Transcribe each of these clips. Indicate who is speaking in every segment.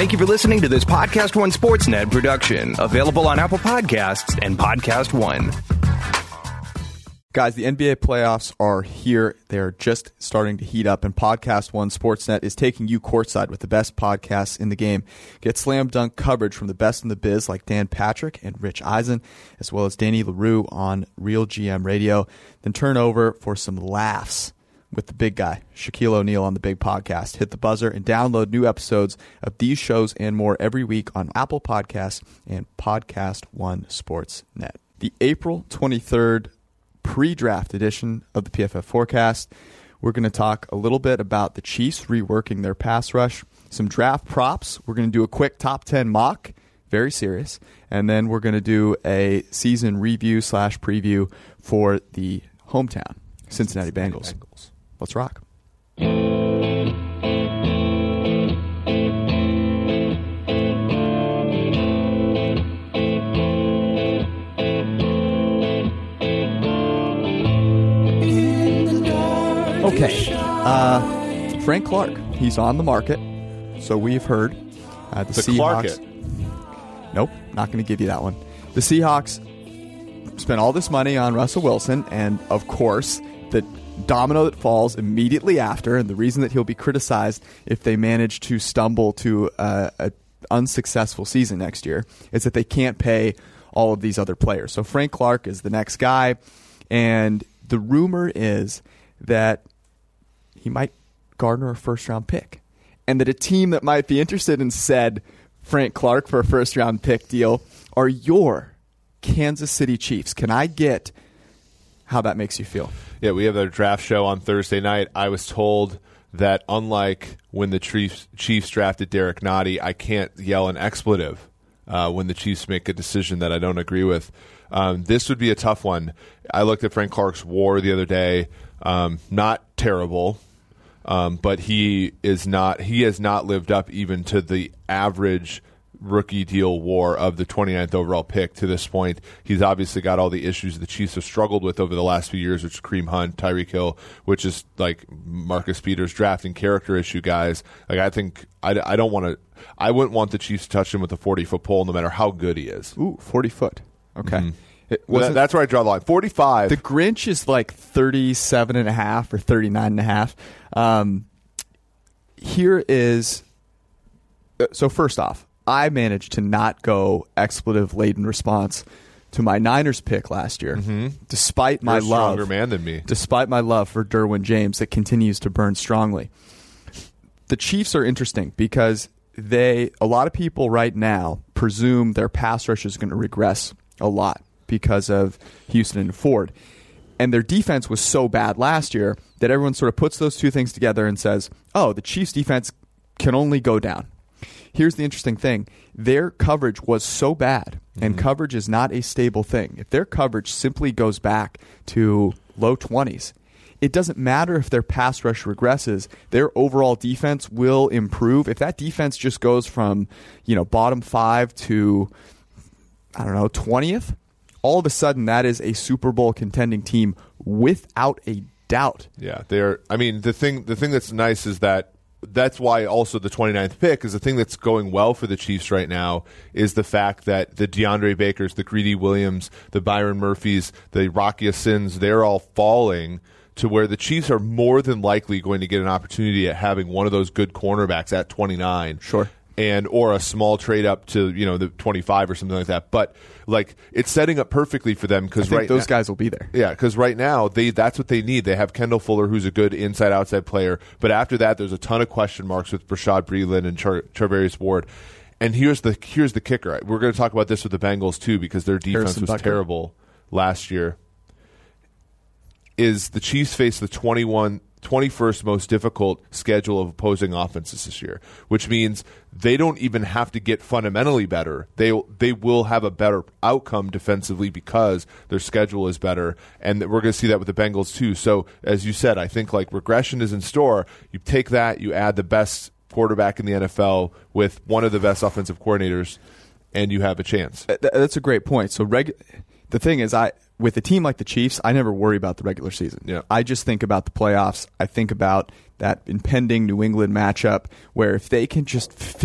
Speaker 1: Thank you for listening to this Podcast One Sportsnet production, available on Apple Podcasts and Podcast One.
Speaker 2: Guys, the NBA playoffs are here. They are just starting to heat up, and Podcast One Sportsnet is taking you courtside with the best podcasts in the game. Get slam dunk coverage from the best in the biz like Dan Patrick and Rich Eisen, as well as Danny Leroux on Real GM Radio. Then turn over for some laughs with the big guy, Shaquille O'Neal on the Big Podcast. Hit the buzzer and download new episodes of these shows and more every week on Apple Podcasts and Podcast One Sportsnet. The April 23rd pre draft edition of the PFF forecast. We're going to talk a little bit about the Chiefs reworking their pass rush, some draft props. We're going to do a quick top 10 mock, very serious. And then we're going to do a season review slash preview for the hometown, Cincinnati, Bengals. Bengals. Let's rock. Okay. Uh, Frank Clark. He's on the market. So we've heard. Uh, the,
Speaker 3: The
Speaker 2: Seahawks. Nope, not going to give you that one. The Seahawks spent all this money on Russell Wilson, and of course, domino that falls immediately after, and the reason that he'll be criticized if they manage to stumble to uh, a unsuccessful season next year, is that they can't pay all of these other players. So Frank Clark is the next guy, and the rumor is that he might garner a first round pick. And that a team that might be interested in said Frank Clark for a first round pick deal are your Kansas City Chiefs. Can I get how that makes you feel?
Speaker 3: Yeah, we have our draft show on Thursday night. I was told that unlike when the Chiefs, Chiefs drafted Derrick Nnadi, I can't yell an expletive uh, when the Chiefs make a decision that I don't agree with. Um, this would be a tough one. I looked at Frank Clark's WAR the other day. Um, not terrible, um, but he is not. He has not lived up even to the average rookie deal war of the 29th overall pick to this point. He's obviously got all the issues the Chiefs have struggled with over the last few years, which is Kareem Hunt, Tyreek Hill, which is like Marcus Peters drafting character issue guys. Like I think I, I don't want to. I wouldn't want the Chiefs to touch him with a 40 foot pole, no matter how good he is.
Speaker 2: Ooh, 40 foot. Okay. It
Speaker 3: Well, that- that's where I draw the line. 45.
Speaker 2: the Grinch is like 37 and a half or 39 and a half. Um, here is uh, so first off, I managed to not go expletive laden response to my Niners pick last year, mm-hmm. despite my love.
Speaker 3: man than me.
Speaker 2: Despite my love for Derwin James, that continues to burn strongly. The Chiefs are interesting because they a lot of people right now presume their pass rush is going to regress a lot because of Houston and Ford. And their defense was so bad last year that everyone sort of puts those two things together and says, "Oh, the Chiefs defense can only go down." Here's the interesting thing. Their coverage was so bad, and mm-hmm. coverage is not a stable thing. If their coverage simply goes back to low 20s, it doesn't matter if their pass rush regresses, their overall defense will improve. If that defense just goes from, you know, bottom 5 to I don't know, 20th, all of a sudden that is a Super Bowl contending team without a doubt.
Speaker 3: Yeah, they're. I mean, the thing the thing that's nice is that that's why also the 29th pick is the thing that's going well for the Chiefs right now is the fact that the DeAndre Bakers, the Greedy Williams, the Byron Murphys, the Rock Ya-Sins, they're all falling to where the Chiefs are more than likely going to get an opportunity at having one of those good cornerbacks at 29.
Speaker 2: Sure.
Speaker 3: And or a small trade up to you know the 25 or something like that. But like it's setting up perfectly for them because right
Speaker 2: those
Speaker 3: now-
Speaker 2: guys will be there.
Speaker 3: yeah, because right now they that's what they need. They have Kendall Fuller, who's a good inside outside player, but after that, there's a ton of question marks with Bashaud Breeland and Char- Charvarius Ward. And here's the here's the kicker. We're going to talk about this with the Bengals too because their defense
Speaker 2: Harrison
Speaker 3: was terrible last year. Is the Chiefs face the 21 21st most difficult schedule of opposing offenses this year, which means they don't even have to get fundamentally better. They they will have a better outcome defensively because their schedule is better, and we're going to see that with the Bengals too. So, as you said, I think like regression is in store. You take that, you add the best quarterback in the NFL with one of the best offensive coordinators, and you have a chance.
Speaker 2: That's a great point. So reg- the thing is, I with a team like the Chiefs, I never worry about the regular season.
Speaker 3: Yeah.
Speaker 2: I just think about the playoffs. I think about that impending New England matchup where if they can just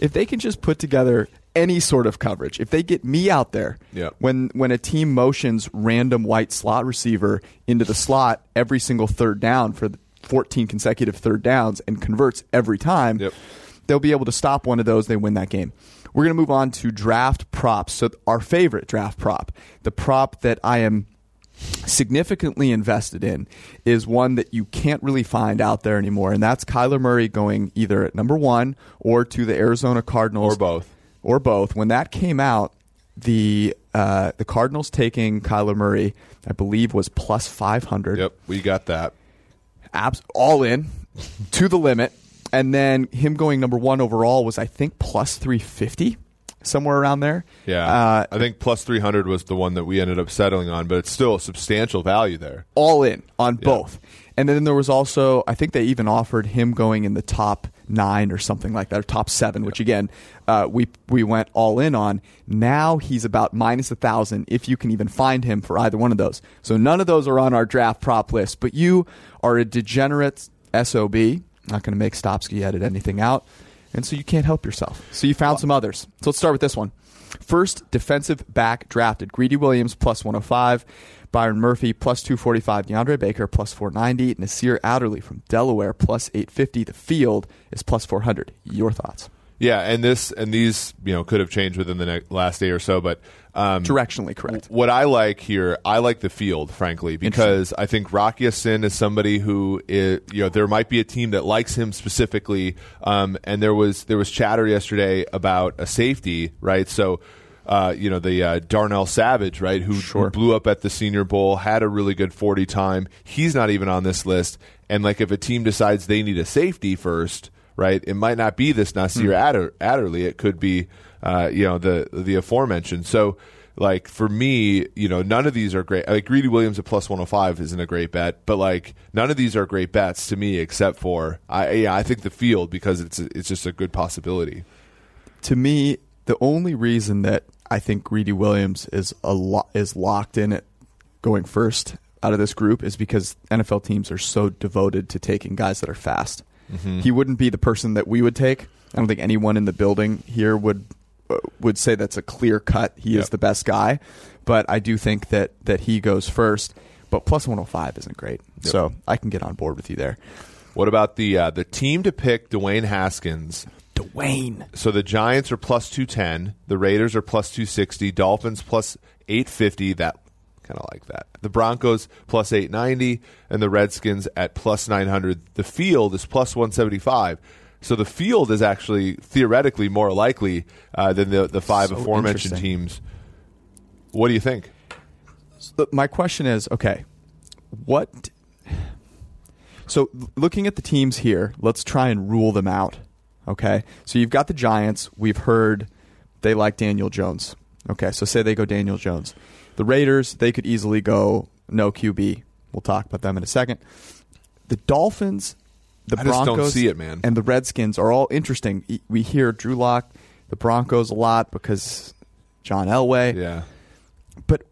Speaker 2: if they can just put together any sort of coverage, if they get me out there
Speaker 3: Yeah.
Speaker 2: when when a team motions random white slot receiver into the slot every single third down for 14 consecutive third downs and converts every time,
Speaker 3: Yep.
Speaker 2: they'll be able to stop one of those. They win that game. We're going to move on to draft props. So, our favorite draft prop, the prop that I am significantly invested in, is one that you can't really find out there anymore, and that's Kyler Murray going either at number one or to the Arizona Cardinals,
Speaker 3: Or both.
Speaker 2: or both. When that came out, the uh, the Cardinals taking Kyler Murray, I believe, was plus five hundred
Speaker 3: Yep, we got that.
Speaker 2: abs- all in to the limit. And then him going number one overall was, I think, plus 350, somewhere around there.
Speaker 3: Yeah,
Speaker 2: Uh,
Speaker 3: I think plus three hundred was the one that we ended up settling on, but it's still a substantial value there.
Speaker 2: all in on both. And then there was also, I think they even offered him going in the top nine or something like that, or top seven, which again, uh, we we went all in on. Now he's about minus a thousand if you can even find him for either one of those. So none of those are on our draft prop list, but you are a degenerate SOB. Not going to make Stopsky edit anything out. And so you can't help yourself. So you found some others. So let's start with this one. First defensive back drafted Greedy Williams plus 105, Byron Murphy plus 245, DeAndre Baker plus 490, Nasir Adderley from Delaware plus 850. The field is plus 400. Your thoughts?
Speaker 3: Yeah, and this and these you know could have changed within the ne- last day or so, but um,
Speaker 2: Directionally correct.
Speaker 3: What I like here, I like the field, frankly, because I think Rock Ya-Sin is somebody who is, you know, there might be a team that likes him specifically. Um, and there was there was chatter yesterday about a safety, right? So. Uh, you know the uh, Darnell Savage, right? Who, who blew up at the Senior Bowl, had a really good forty time. He's not even on this list. And like, if a team decides they need a safety first, right? It might not be this Nasir Adder- Adderley. It could be, uh, you know, the the aforementioned. So, like for me, you know, none of these are great. Like Greedy Williams at plus one hundred five isn't a great bet, but like none of these are great bets to me, except for I yeah, I think the field because it's it's just a good possibility.
Speaker 2: to me, the only reason that I think Greedy Williams is a lo- is locked in it going first out of this group is because NFL teams are so devoted to taking guys that are fast. He wouldn't be the person that we would take. I don't think anyone in the building here would would say that's a clear cut. He
Speaker 3: Yep.
Speaker 2: is the best guy, but I do think that that he goes first. But plus 105 isn't great, so I can get on board with you there.
Speaker 3: What about the uh, the team to pick Dwayne Haskins?
Speaker 2: Dwayne.
Speaker 3: So the Giants are plus 210, the Raiders are plus 260, Dolphins plus 850. That kind of like that. The Broncos plus 890 and the Redskins at plus 900. The field is plus 175. So the field is actually theoretically more likely uh, than the the five
Speaker 2: So
Speaker 3: aforementioned teams. What do you think?
Speaker 2: Look, my question is okay what so looking at the teams here let's try and rule them out okay? So you've got the giants. We've heard they like daniel jones okay? So say they go daniel jones. The raiders they could easily go no qb we'll talk about them in a second. The dolphins the
Speaker 3: I just don't
Speaker 2: broncos
Speaker 3: see it, man.
Speaker 2: and the redskins are all interesting we hear drew lock the broncos a lot because john elway
Speaker 3: Yeah.
Speaker 2: but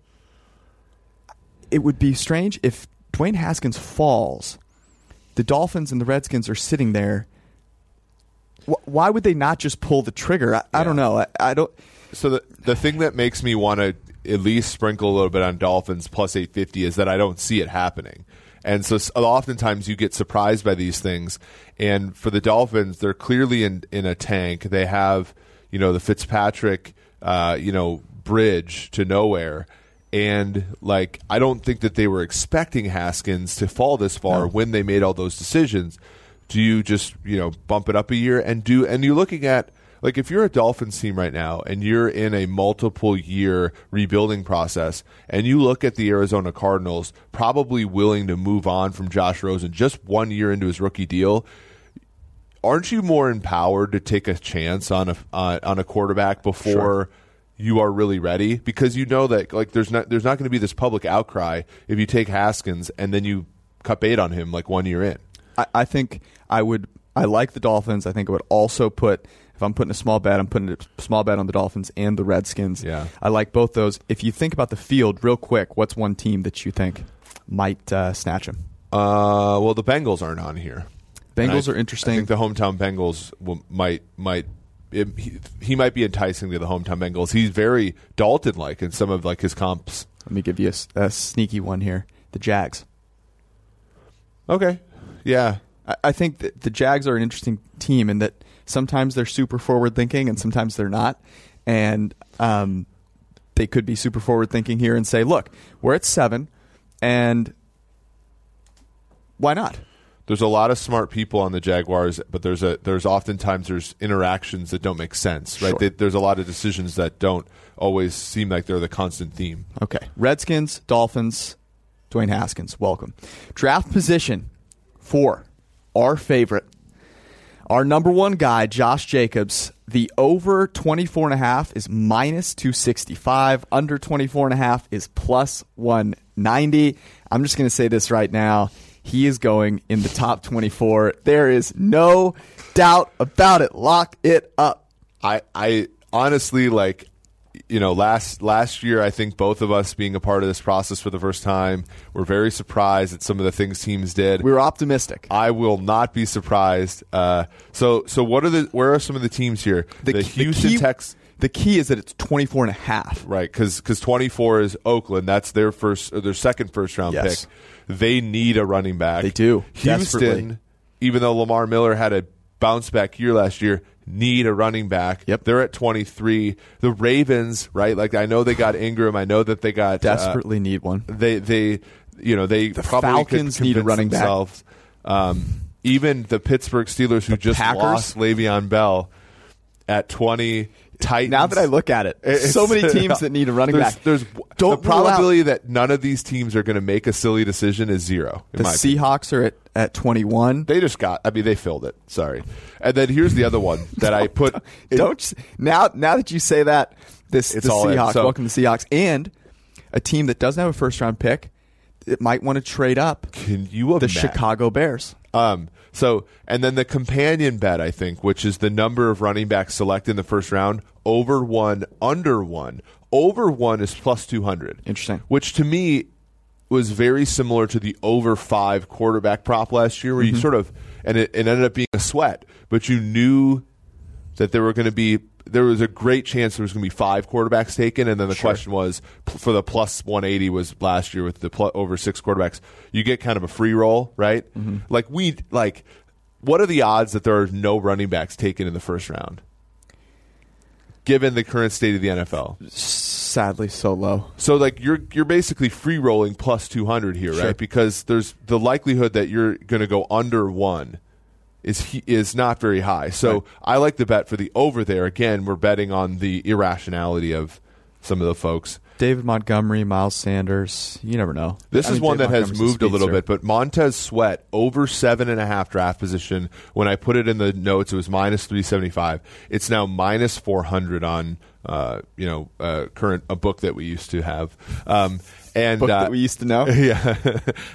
Speaker 2: it would be strange if Dwayne Haskins falls. The Dolphins and the Redskins are sitting there. Wh- Why would they not just pull the trigger? I, I don't know. I, I don't.
Speaker 3: So the the thing that makes me want to at least sprinkle a little bit on Dolphins plus 850 is that I don't see it happening. And so oftentimes you get surprised by these things. And for the Dolphins, they're clearly in in a tank. They have, you know, the Fitzpatrick uh, you know, bridge to nowhere. And like I don't think that they were expecting Haskins to fall this far when they made all those decisions. Do you just, you know, bump it up a year and do and you're looking at like if you're a Dolphins team right now and you're in a multiple year rebuilding process and you look at the Arizona Cardinals probably willing to move on from Josh Rosen just one year into his rookie deal, aren't you more empowered to take a chance on a uh, on a quarterback before you are really ready because you know that like there's not there's not going to be this public outcry if you take Haskins and then you cut bait on him like one year in.
Speaker 2: I, I think I would. I like the Dolphins. I think I would also put If I'm putting a small bet, I'm putting a small bet on the Dolphins and the Redskins.
Speaker 3: Yeah.
Speaker 2: I like both those. If you think about the field real quick, what's one team that you think might uh, snatch him?
Speaker 3: Uh, well, the Bengals aren't on here.
Speaker 2: Bengals
Speaker 3: I-
Speaker 2: are interesting.
Speaker 3: I think the hometown Bengals will, might might it, he, he might be enticing to the hometown Bengals. He's very Dalton like in some of like his comps.
Speaker 2: Let me give you a sneaky one here. The Jags.
Speaker 3: Okay, yeah,
Speaker 2: I, I think that the Jags are an interesting team in that sometimes they're super forward thinking and sometimes they're not. And um, they could be super forward thinking here and say, look, we're at seven, and why not?
Speaker 3: there's a lot of smart people on the Jaguars, but there's a there's oftentimes there's interactions that don't make sense, right?
Speaker 2: Sure.
Speaker 3: They, there's a lot of decisions that don't always seem like they're the constant theme.
Speaker 2: Okay. Redskins, Dolphins, Dwayne Haskins, welcome. Draft position four, our favorite, our number one guy, Josh Jacobs. The over 24 and a half is minus 265. Under 24 and a half is plus 190. I'm just going to say this right now. He is going in the top 24. There is no doubt about it. Lock it up.
Speaker 3: I I honestly like you know last last year I think both of us being a part of this process for the first time were very surprised at some of the things teams did.
Speaker 2: We were optimistic.
Speaker 3: I will not be surprised. Uh, so so what are the where are some of the teams here? The,
Speaker 2: key-
Speaker 3: Houston
Speaker 2: key,
Speaker 3: Tex
Speaker 2: The key is that it's 24 and a half.
Speaker 3: right because 24 is Oakland. That's their first or their second first round
Speaker 2: Yes.
Speaker 3: pick. They need a running back.
Speaker 2: They do,
Speaker 3: Houston, even though Lamar Miller had a bounce back year last year, need a running back.
Speaker 2: Yep.
Speaker 3: They're at 23. The Ravens, right? Like I know they got Ingram. I know that they got uh,
Speaker 2: Desperately need one.
Speaker 3: they they you know they probably
Speaker 2: Falcons need a running back.
Speaker 3: Um, even the Pittsburgh Steelers, who just
Speaker 2: Packers?
Speaker 3: lost Le'Veon Bell at 20. Titans.
Speaker 2: Now that I look at it,
Speaker 3: It's-
Speaker 2: so many teams that need a running
Speaker 3: there's,
Speaker 2: back.
Speaker 3: There's
Speaker 2: Don't
Speaker 3: the
Speaker 2: rule out-
Speaker 3: probability that none of these teams are going to make a silly decision is zero.
Speaker 2: The
Speaker 3: my opinion.
Speaker 2: Seahawks are at, at 21.
Speaker 3: They just got. I mean, they filled it. Sorry. And then here's the other one that I put.
Speaker 2: Don't now now that you say that this
Speaker 3: It's
Speaker 2: the
Speaker 3: all in.
Speaker 2: Seahawks.
Speaker 3: So-
Speaker 2: welcome to the Seahawks and a team that doesn't have a first round pick. It might want to trade up.
Speaker 3: Can you
Speaker 2: The
Speaker 3: imagine?
Speaker 2: Chicago Bears.
Speaker 3: Um, so, and then the companion bet, I think, which is the number of running backs selected in the first round, over one, under one. Over one is plus 200.
Speaker 2: Interesting.
Speaker 3: Which to me was very similar to the over five quarterback prop last year, where
Speaker 2: Mm-hmm.
Speaker 3: you sort of, and it, it ended up being a sweat, but you knew that there were going to be there was a great chance there was going to be five quarterbacks taken, and then the question was for the plus 180 was last year with the pl- over six quarterbacks. You get kind of a free roll, right? Like we like, what are the odds that there are no running backs taken in the first round, given the current state of the NFL?
Speaker 2: Sadly, so low.
Speaker 3: So like you're you're basically free rolling plus 200 here,
Speaker 2: Sure.
Speaker 3: right? Because there's the likelihood that you're going to go under 1 is he, is not very high. So
Speaker 2: Right.
Speaker 3: I like the bet for the over there. Again, we're betting on the irrationality of some of the folks.
Speaker 2: David Montgomery, Miles Sanders. You never know.
Speaker 3: This
Speaker 2: I
Speaker 3: is
Speaker 2: mean,
Speaker 3: one
Speaker 2: David
Speaker 3: that has moved a little bit, but Montez Sweat over seven and a half draft position. When I put it in the notes, it was minus three seventy five. It's now minus four hundred on uh, you know uh, current a book that we used to have. Um, and
Speaker 2: Book
Speaker 3: uh,
Speaker 2: that we used to know.
Speaker 3: yeah,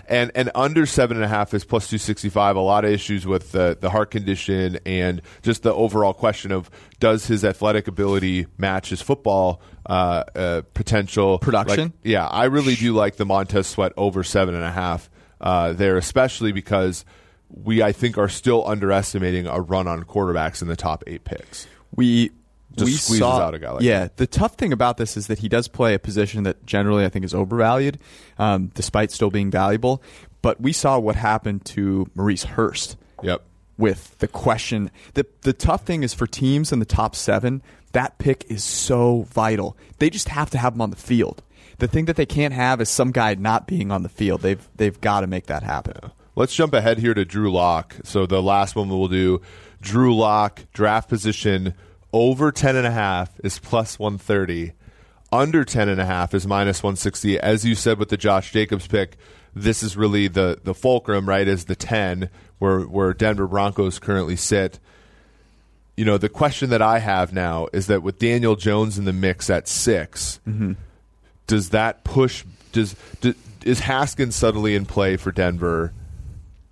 Speaker 3: and and under seven and a half is plus two sixty five. A lot of issues with the the heart condition and just the overall question of does his athletic ability match his football uh, uh, potential
Speaker 2: Production?
Speaker 3: Like, yeah, I really do like the Montez Sweat over seven and a half uh, there, especially because we I think are still underestimating a run on quarterbacks in the top eight picks.
Speaker 2: we
Speaker 3: Just
Speaker 2: we
Speaker 3: squeezes
Speaker 2: saw,
Speaker 3: out a guy like
Speaker 2: yeah. The tough thing about this is that he does play a position that generally I think is overvalued, um, despite still being valuable. But we saw what happened to Maurice Hurst
Speaker 3: Yep.
Speaker 2: with the question. The the tough thing is for teams in the top seven, that pick is so vital. They just have to have him on the field. The thing that they can't have is some guy not being on the field. They've they've got to make that happen.
Speaker 3: Let's jump ahead here to Drew Lock. So the last one we'll do, Drew Lock draft position over ten and a half is plus one thirty, under ten and a half is minus one sixty. As you said with the Josh Jacobs pick, this is really the the fulcrum, right? Is the ten where where Denver Broncos currently sit. You know, the question that I have now is that with Daniel Jones in the mix at 6 mm-hmm. does that push? Does, do is Haskins suddenly in play for Denver?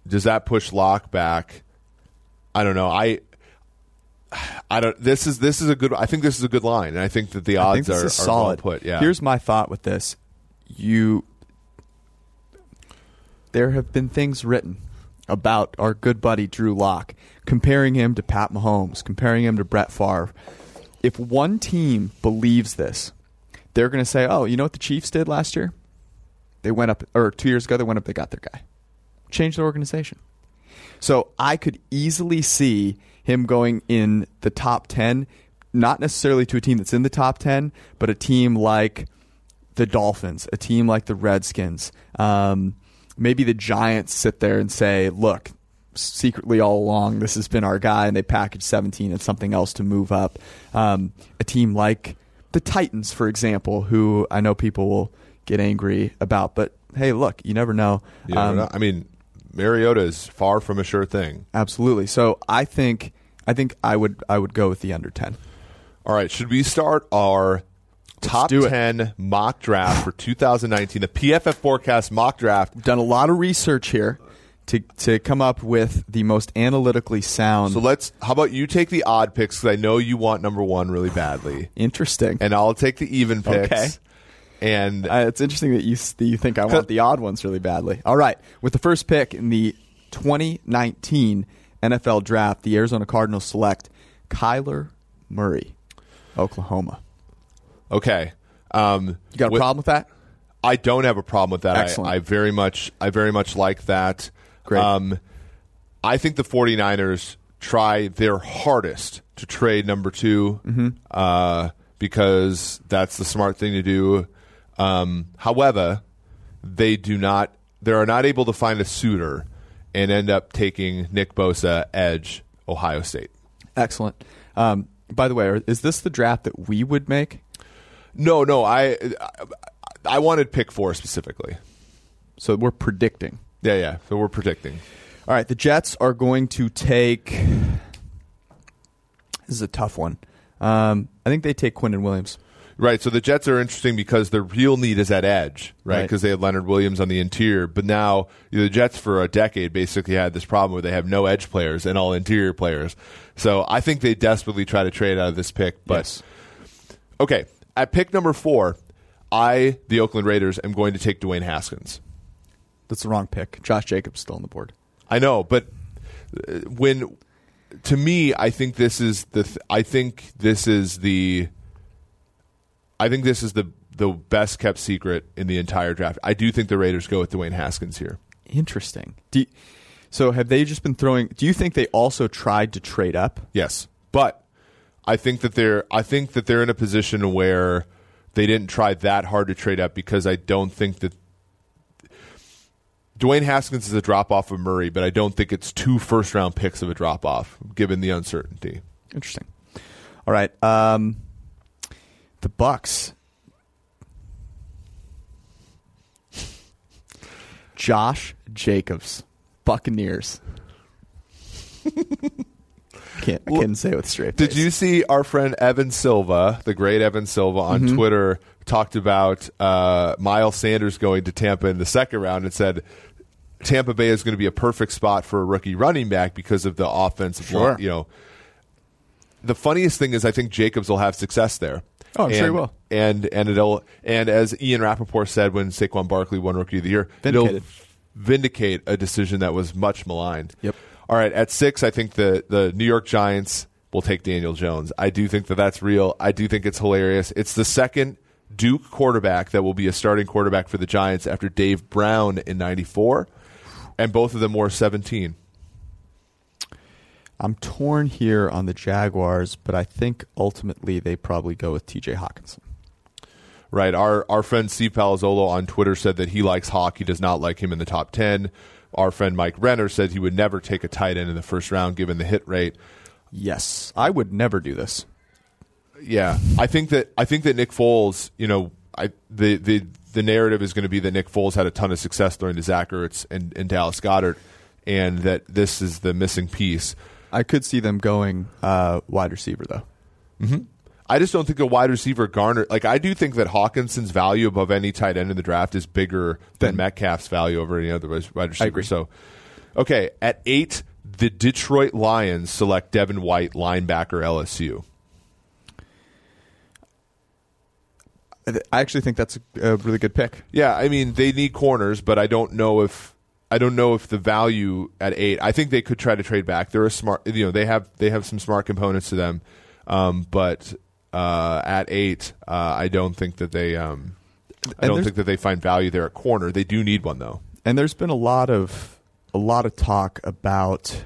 Speaker 3: does that push Lock back? I don't know. I I don't. This is this is a good. I think this is a good line, and I think that the odds are, are
Speaker 2: solid.
Speaker 3: well put. Yeah.
Speaker 2: Here's my thought with this: you, there have been things written about our good buddy Drew Lock, comparing him to Pat Mahomes, comparing him to Brett Favre. If one team believes this, they're going to say, "Oh, you know what the Chiefs did last year? They went up, or two years ago, they went up, they got their guy, changed their organization." So I could easily see him going in the top 10, not necessarily to a team that's in the top 10, but a team like the Dolphins, a team like the Redskins. Um, maybe the Giants sit there and say, look, secretly all along, this has been our guy, and they package 17 and something else to move up. Um, a team like the Titans, for example, who I know people will get angry about, but hey, look, you never know.
Speaker 3: You never
Speaker 2: Um,
Speaker 3: know. I mean, Mariota is far from a sure thing.
Speaker 2: Absolutely. So I think I think I would I would go with the under ten.
Speaker 3: All right, should we start our top
Speaker 2: do it.
Speaker 3: 10 mock draft for 2019, the PFF forecast mock draft?
Speaker 2: Done a lot of research here to to come up with the most analytically sound.
Speaker 3: So let's, how about you take the odd picks because I know you want number one really badly.
Speaker 2: interesting.
Speaker 3: And I'll take the even picks.
Speaker 2: Okay.
Speaker 3: And
Speaker 2: Uh, it's interesting that you that you think I want the odd ones really badly. All right, with the first pick in the 2019 NFL Draft, the Arizona Cardinals select Kyler Murray, Oklahoma.
Speaker 3: okay. Um,
Speaker 2: You got a
Speaker 3: with-
Speaker 2: problem with that?
Speaker 3: I don't have a problem with that. I,
Speaker 2: Excellent.
Speaker 3: I very much I very much like that.
Speaker 2: Great.
Speaker 3: Um, I think the 49ers try their hardest to trade number 2
Speaker 2: Mm-hmm.
Speaker 3: uh, because that's the smart thing to do. Um, however, they do not they are not able to find a suitor and end up taking Nick Bosa edge Ohio State.
Speaker 2: Excellent. Um, by the way, is this the draft that we would make?
Speaker 3: No, no, I I, I wanted pick 4 specifically.
Speaker 2: So we're predicting.
Speaker 3: Yeah, yeah. So we're predicting.
Speaker 2: All right, the Jets are going to take. This is a tough one. Um, I think they take Quinnen Williams.
Speaker 3: Right. So the Jets are interesting because their real need is at edge, right?
Speaker 2: Right.
Speaker 3: Because they had Leonard Williams on the interior, but now you know, the Jets for a decade basically had this problem where they have no edge players and all interior players. So I think they desperately try to trade out of this pick. But
Speaker 2: Yes.
Speaker 3: okay, at pick number four, I, the Oakland Raiders, am going to take Dwayne Haskins.
Speaker 2: That's the wrong pick. Josh Jacobs still on the board.
Speaker 3: I know, but uh, when to me, I think this is the th- I think this is the I think this is the the best kept secret in the entire draft. I do think the Raiders go with Dwayne Haskins here.
Speaker 2: Interesting. You- so have they just been throwing? Do you think they also tried to trade up?
Speaker 3: Yes, but I think that they're I think that they're in a position where they didn't try that hard to trade up because I don't think that Dwayne Haskins is a drop off of Murray, but I don't think it's two first round picks of a drop off given the uncertainty.
Speaker 2: Interesting. All right. Um, the Bucks. Josh Jacobs, Buccaneers. Can't I couldn't say it with straight.
Speaker 3: Did you see our friend Evan Silva, the great Evan Silva, on
Speaker 2: Mm-hmm.
Speaker 3: Twitter talked about uh, Miles Sanders going to Tampa in the second round and said Tampa Bay is going to be a perfect spot for a rookie running back because of the offensive.
Speaker 2: Sure.
Speaker 3: line, you know, the funniest thing is I think Jacobs will have success there.
Speaker 2: Oh, I'm sure he will.
Speaker 3: And and it'll and as Ian Rapoport said when Saquon Barkley won Rookie of the Year,
Speaker 2: Vindicated.
Speaker 3: it'll vindicate a decision that was much maligned.
Speaker 2: Yep.
Speaker 3: All right, at six, I think the the New York Giants will take Daniel Jones. I do think that that's real. I do think it's hilarious. It's the second Duke quarterback that will be a starting quarterback for the Giants after Dave Brown in '94, and both of them were 17.
Speaker 2: I'm torn here on the Jaguars, but I think ultimately they probably go with T.J. Hockenson.
Speaker 3: Right. Our our friend Steve Palazzolo on Twitter said that he likes Hawk. He does not like him in the top ten. Our friend Mike Renner said he would never take a tight end in the first round given the hit rate.
Speaker 2: Yes, I would never do this.
Speaker 3: Yeah, I think that I think that Nick Foles, you know, I the the the narrative is going to be that Nick Foles had a ton of success throwing to Zach Ertz and, and Dallas Goedert, and that this is the missing piece.
Speaker 2: I could see them going uh, wide receiver though.
Speaker 3: I just don't think a wide receiver garner like I do think that Hockenson's value above any tight end in the draft is bigger than Metcalf's value over any other wide receiver.
Speaker 2: agree.
Speaker 3: So, okay, at eight, the Detroit Lions select Devin White, linebacker LSU.
Speaker 2: I actually think that's a really good pick.
Speaker 3: Yeah, I mean they need corners, but I don't know if I don't know if the value at eight. I think they could try to trade back. They're a smart, you know, they have they have some smart components to them, um, but uh, at eight, uh, I don't think that they. Um, I don't think that they find value there at corner. They do need one though.
Speaker 2: And there's been a lot of a lot of talk about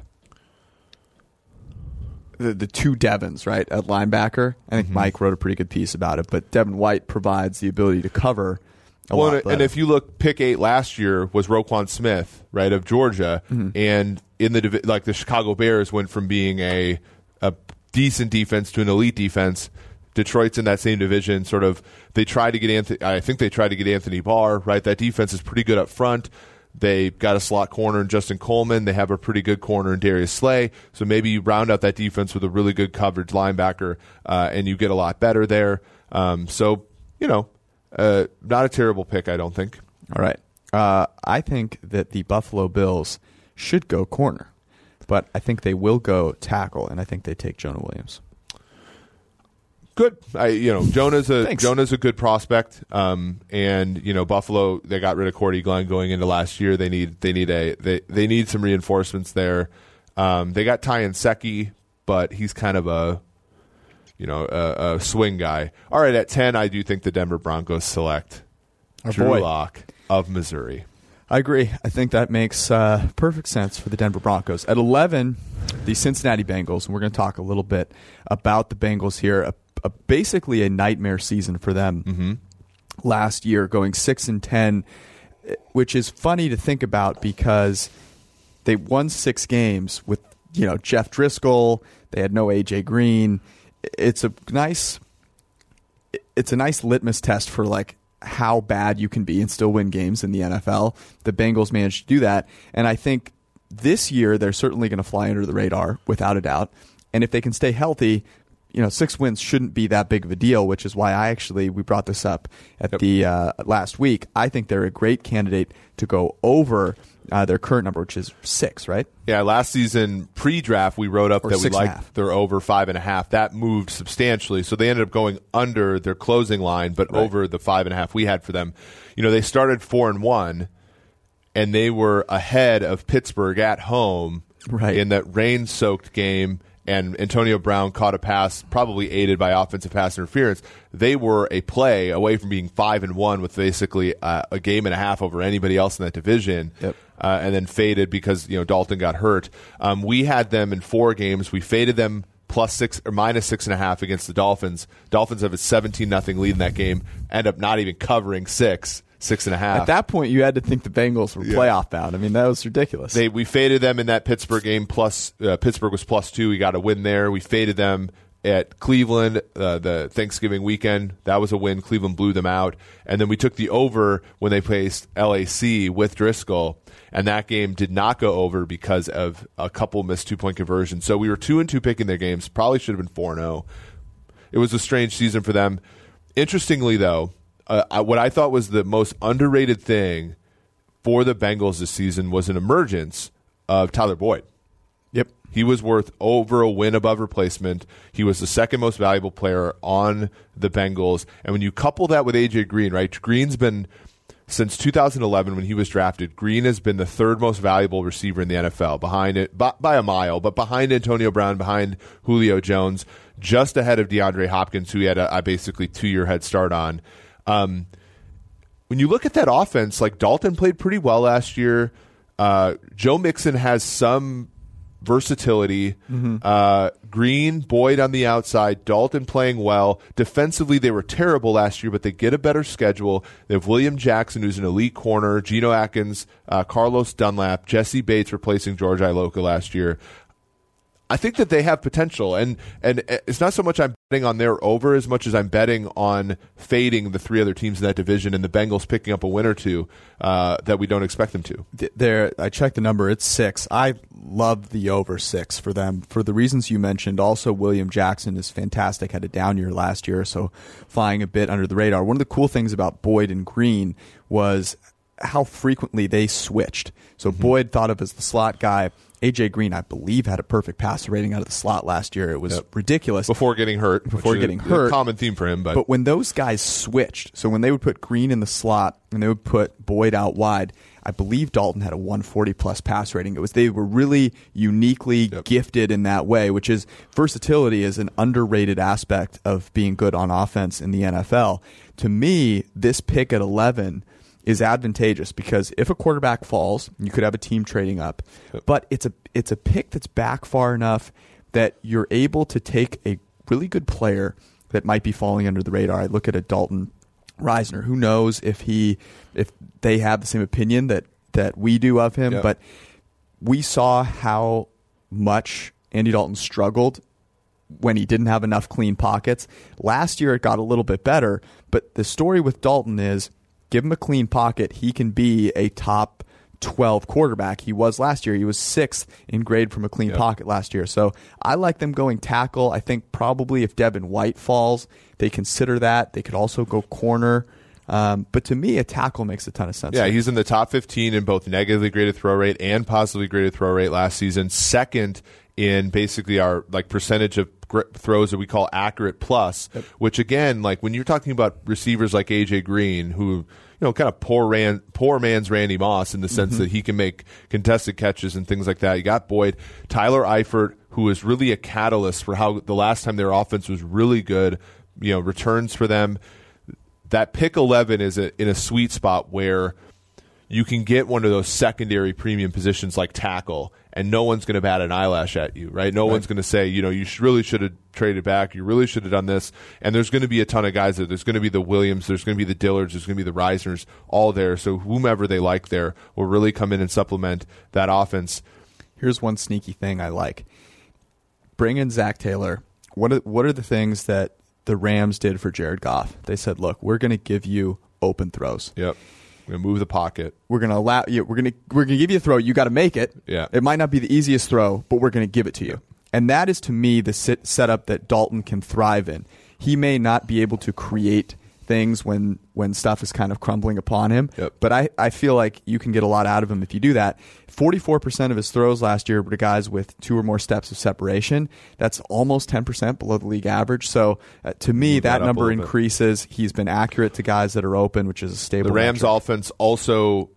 Speaker 2: the, the two Devons, right, at linebacker. I think mm-hmm. Mike wrote a pretty good piece about it, but Devin White provides the ability to cover. Well,
Speaker 3: and if you look, pick eight last year was Roquan Smith, right, of Georgia, mm-hmm. and in the like the Chicago Bears went from being a a decent defense to an elite defense. Detroit's in that same division. Sort of, they tried to get Anthony. I think they tried to get Anthony Barr. Right, that defense is pretty good up front. They got a slot corner in Justin Coleman. They have a pretty good corner in Darius Slay. So maybe you round out that defense with a really good coverage linebacker, uh, and you get a lot better there. Um, so you know, uh, not a terrible pick, I don't think.
Speaker 2: All right, uh, I think that the Buffalo Bills should go corner, but I think they will go tackle, and I think they take Jonah Williams.
Speaker 3: Good. I you know Jonah's a Jonah's a good prospect. Um, and you know Buffalo they got rid of Cordy Glenn going into last year. They need they need a they they need some reinforcements there. Um, they got Ty Nsekhe, but he's kind of a you know a, a, swing guy. All right, at ten, I do think the Denver Broncos select Our Drew boy. Lock of Missouri.
Speaker 2: I agree. I think that makes uh, perfect sense for the Denver Broncos. At 11, the Cincinnati Bengals, and we're going to talk a little bit about the Bengals here. A a, basically a nightmare season for them mm-hmm. last year, going six and ten, which is funny to think about because they won six games with you know Jeff Driskel. They had no AJ Green. It's a nice, it's a nice litmus test for like how bad you can be and still win games in the NFL. The Bengals managed to do that, and I think this year they're certainly going to fly under the radar without a doubt. And if they can stay healthy, you know, six wins shouldn't be that big of a deal, which is why I actually we brought this up at yep. the uh, last week. I think they're a great candidate to go over uh, their current number, which is six, right?
Speaker 3: Yeah, last season pre-draft we wrote up or that we liked their over five and a half. That moved substantially, so they ended up going under their closing line, but right. over the five and a half we had for them. You know, they started four and one, and they were ahead of Pittsburgh at home right. in that rain-soaked game and Antonio Brown caught a pass, probably aided by offensive pass interference. They were a play away from being five and one with basically uh, a game and a half over anybody else in that division, yep. uh, and then faded because you know Dalton got hurt. Um, we had them in four games. We faded them plus six or minus six and a half against the Dolphins. Dolphins have a seventeen nothing lead in that game. End up not even covering six six and a half.
Speaker 2: At that point, you had to think the Bengals were yeah. playoff bound. I mean, that was ridiculous.
Speaker 3: They, we faded them in that Pittsburgh game. Plus, uh, Pittsburgh was plus two. We got a win there. We faded them at Cleveland uh, the Thanksgiving weekend. That was a win. Cleveland blew them out, and then we took the over when they faced LAC with Driskel, and that game did not go over because of a couple missed two point conversions. So we were two and two picking their games. Probably should have been four and zero. Oh. It was a strange season for them. Interestingly, though, uh, what I thought was the most underrated thing for the Bengals this season was an emergence of Tyler Boyd.
Speaker 2: Yep.
Speaker 3: He was worth over a win above replacement. He was the second most valuable player on the Bengals. And when you couple that with AJ Green, right? Green's been since 2011 when he was drafted, Green has been the third most valuable receiver in the NFL, behind it by, by, a mile, but behind Antonio Brown, behind Julio Jones, just ahead of DeAndre Hopkins, who he had a, a basically two year head start on. Um, when you look at that offense, like Dalton played pretty well last year. Uh, Joe Mixon has some versatility. Mm-hmm. Uh, Green, Boyd on the outside, Dalton playing well. Defensively, they were terrible last year, but they get a better schedule. They have William Jackson, who's an elite corner, Geno Atkins, uh, Carlos Dunlap, Jessie Bates replacing George Iloka last year. I think that they have potential, and and it's not so much I'm betting on their over as much as I'm betting on fading the three other teams in that division and the Bengals picking up a win or two uh, that we don't expect them to.
Speaker 2: There, I checked the number; it's six. I love the over six for them for the reasons you mentioned. Also, William Jackson is fantastic. Had a down year last year, so flying a bit under the radar. One of the cool things about Boyd and Green was how frequently they switched. So mm-hmm. Boyd thought of as the slot guy. AJ Green, I believe, had a perfect passer rating out of the slot last year. It was
Speaker 3: Yep.
Speaker 2: ridiculous.
Speaker 3: before getting hurt.
Speaker 2: Before getting
Speaker 3: a
Speaker 2: hurt.
Speaker 3: common theme for him. But,
Speaker 2: But when those guys switched, so when they would put Green in the slot and they would put Boyd out wide, I believe Dalton had a 140 plus pass rating. It was they were really uniquely
Speaker 3: Yep.
Speaker 2: gifted in that way, which is versatility is an underrated aspect of being good on offense in the NFL. To me, this pick at 11 is advantageous because if a quarterback falls, you could have a team trading up. But it's a it's a pick that's back far enough that you're able to take a really good player that might be falling under the radar. I look at a Dalton Risner. Who knows if he if they have the same opinion that that we do of him, but we saw how much Andy Dalton struggled when he didn't have enough clean pockets. Last year it got a little bit better, but the story with Dalton is give him a clean pocket, he can be a top 12 quarterback. He was last year. He was 6th in grade from a clean
Speaker 3: Yep.
Speaker 2: pocket last year. So I like them going tackle. I think probably if Devin White falls, they consider that. They could also go corner. Um, but to me, a tackle makes a ton of sense.
Speaker 3: Yeah, he's in the top 15 in both negatively graded throw rate and positively graded throw rate last season. Second in basically our like percentage of throws that we call accurate plus, which again, like when you're talking about receivers like AJ Green, who you know kind of poor ran poor man's Randy Moss in the sense mm-hmm. that he can make contested catches and things like that. You got Boyd, Tyler Eifert, who is really a catalyst for how the last time their offense was really good. You know, returns for them that pick 11 is a, in a sweet spot where you can get one of those secondary premium positions like tackle and no one's going to bat an eyelash at you right no one's going to say you know you sh- really should have traded back you really should have done this and there's going to be a ton of guys there there's going to be the williams there's going to be the dillards there's going to be the risners all there so whomever they like there will really come in and supplement that offense
Speaker 2: Here's one sneaky thing I like. Bring in Zac Taylor. What are, what are the things that the Rams did for Jared Goff? They said, "Look, we're going to give you open throws.
Speaker 3: yep going to move the pocket
Speaker 2: We're going to allow you. We're going to we're to give you a throw. You got to make it.
Speaker 3: Yeah.
Speaker 2: It might not be the easiest throw, but we're going to give it to you. And that is to me the sit, setup that Dalton can thrive in. He may not be able to create things when when stuff is kind of crumbling upon him.
Speaker 3: Yep.
Speaker 2: But I, I feel like you can get a lot out of him if you do that. 44% of his throws last year were to guys with two or more steps of separation. That's almost 10% below the league average. So uh, to me,
Speaker 3: that
Speaker 2: that, number increases. He's been accurate to guys that are open, which is a stable.
Speaker 3: The Rams
Speaker 2: metric.
Speaker 3: offense also,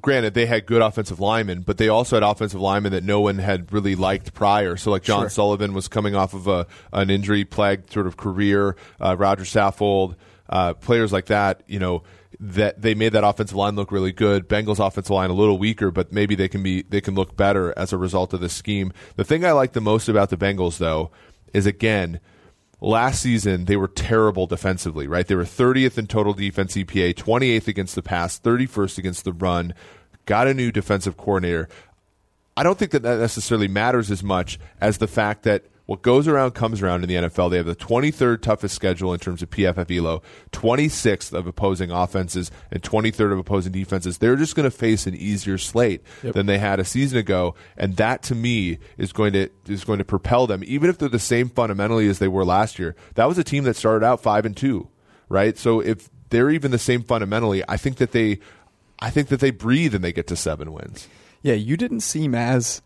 Speaker 3: granted, they had good offensive linemen, but they also had offensive linemen that no one had really liked prior. So, like John
Speaker 2: Sure.
Speaker 3: Sullivan was coming off of a an injury plagued sort of career. Uh, Roger Saffold, uh, players like that, you know. That they made that offensive line look really good. Bengals offensive line a little weaker, but maybe they can be they can look better as a result of this scheme. The thing I like the most about the Bengals, though, is again last season they were terrible defensively, right? They were 30th in total defense EPA, 28th against the pass, 31st against the run. Got a new defensive coordinator. I don't think that that necessarily matters as much as the fact that what goes around comes around in the NFL. They have the 23rd toughest schedule in terms of PFF ELO, 26th of opposing offenses, and 23rd of opposing defenses. They're just going to face an easier slate than they had a season ago, and that to me is going to is going to propel them, even if they're the same fundamentally as they were last year. That was a team that started out five and two, right? So if they're even the same fundamentally, I think that they, I think that they breathe and they get to seven wins.
Speaker 2: Yeah, you didn't seem as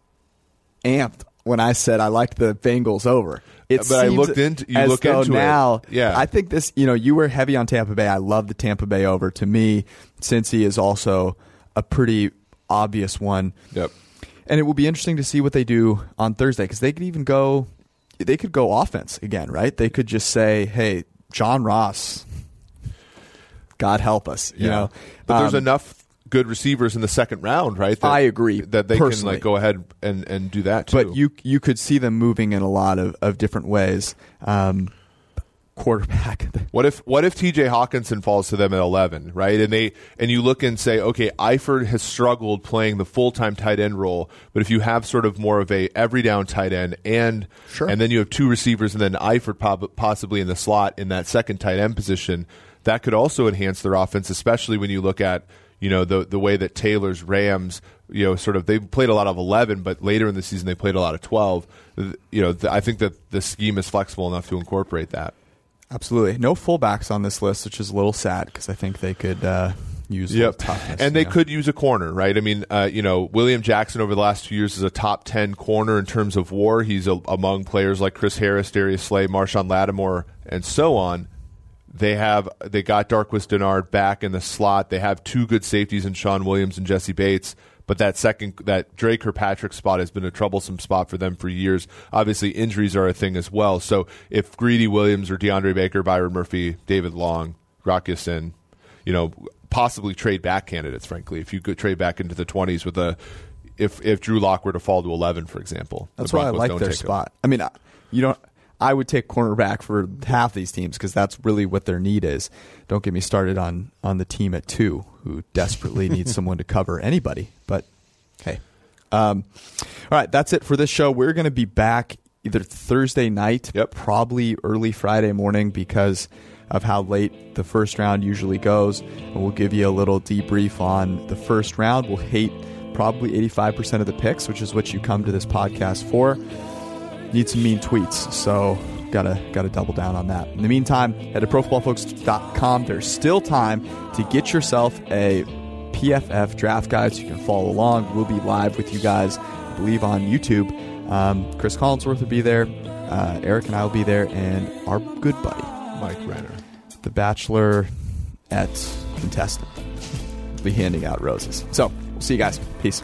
Speaker 2: amped when I said I liked the Bengals over. It
Speaker 3: But I looked into- you
Speaker 2: as
Speaker 3: look
Speaker 2: though
Speaker 3: into it.
Speaker 2: now.
Speaker 3: Yeah.
Speaker 2: I think this. You know, you were heavy on Tampa Bay. I love the Tampa Bay over. To me, Cincy is also a pretty obvious one.
Speaker 3: Yep.
Speaker 2: And it will be interesting to see what they do on Thursday because they could even go. They could go offense again, right? They could just say, "Hey, John Ross, God help us." You know,
Speaker 3: but there's
Speaker 2: Um,
Speaker 3: enough good receivers in the second round, right? that-
Speaker 2: I agree,
Speaker 3: that they
Speaker 2: personally.
Speaker 3: can like go ahead and, and do that too.
Speaker 2: But you you could see them moving in a lot of, of different ways. Um, quarterback.
Speaker 3: what if what if T.J. Hockenson falls to them at eleven, right? And they and you look and say, okay, Eifert has struggled playing the full time tight end role, but if you have sort of more of a every down tight end and
Speaker 2: Sure.
Speaker 3: and then you have two receivers and then Eifert possibly in the slot in that second tight end position, that could also enhance their offense, especially when you look at you know the the way that Taylor's Rams, you know, sort of they played a lot of eleven, but later in the season they played a lot of twelve. You know, th- I think that the scheme is flexible enough to incorporate that.
Speaker 2: Absolutely, no fullbacks on this list, which is a little sad because I think they could uh, use
Speaker 3: Yep.
Speaker 2: toughness.
Speaker 3: And they could use a corner, right? I mean, uh, you know, William Jackson over the last two years is a top 10 corner in terms of war. He's a, among players like Chris Harris, Darius Slay, Marshon Lattimore, and so on. They have they got Darqueze Dennard back in the slot. They have two good safeties in Shawn Williams and Jessie Bates. But that second, that Dre Kirkpatrick spot has been a troublesome spot for them for years. Obviously, injuries are a thing as well. So if Greedy Williams or DeAndre Baker, Byron Murphy, David Long, Rock Sin, you know, possibly trade back candidates. Frankly, if you could trade back into the twenties with a, if if Drew Lock were to fall to eleven, for example,
Speaker 2: That's why I like their
Speaker 3: take him.
Speaker 2: spot. I mean, you don't. I would take cornerback for half these teams because that's really what their need is. Don't get me started on on the team at two who desperately needs someone to cover anybody. But hey, um, all right, that's it for this show. We're going to be back either Thursday night,
Speaker 3: Yep.
Speaker 2: probably early Friday morning because of how late the first round usually goes. And we'll give you a little debrief on the first round. We'll hate probably 85% of the picks, which is what you come to this podcast for need some mean tweets. So gotta gotta double down on that. In the meantime, head to profootballfocus.com. There's still time to get yourself a PFF draft guide so you can follow along. We'll be live with you guys, I believe, on YouTube. Um, Chris Collinsworth will be there. Uh, Eric and I will be there, and our good buddy,
Speaker 3: Mike Renner.
Speaker 2: the Bachelor at contestant, will be handing out roses. So we'll see you guys. Peace.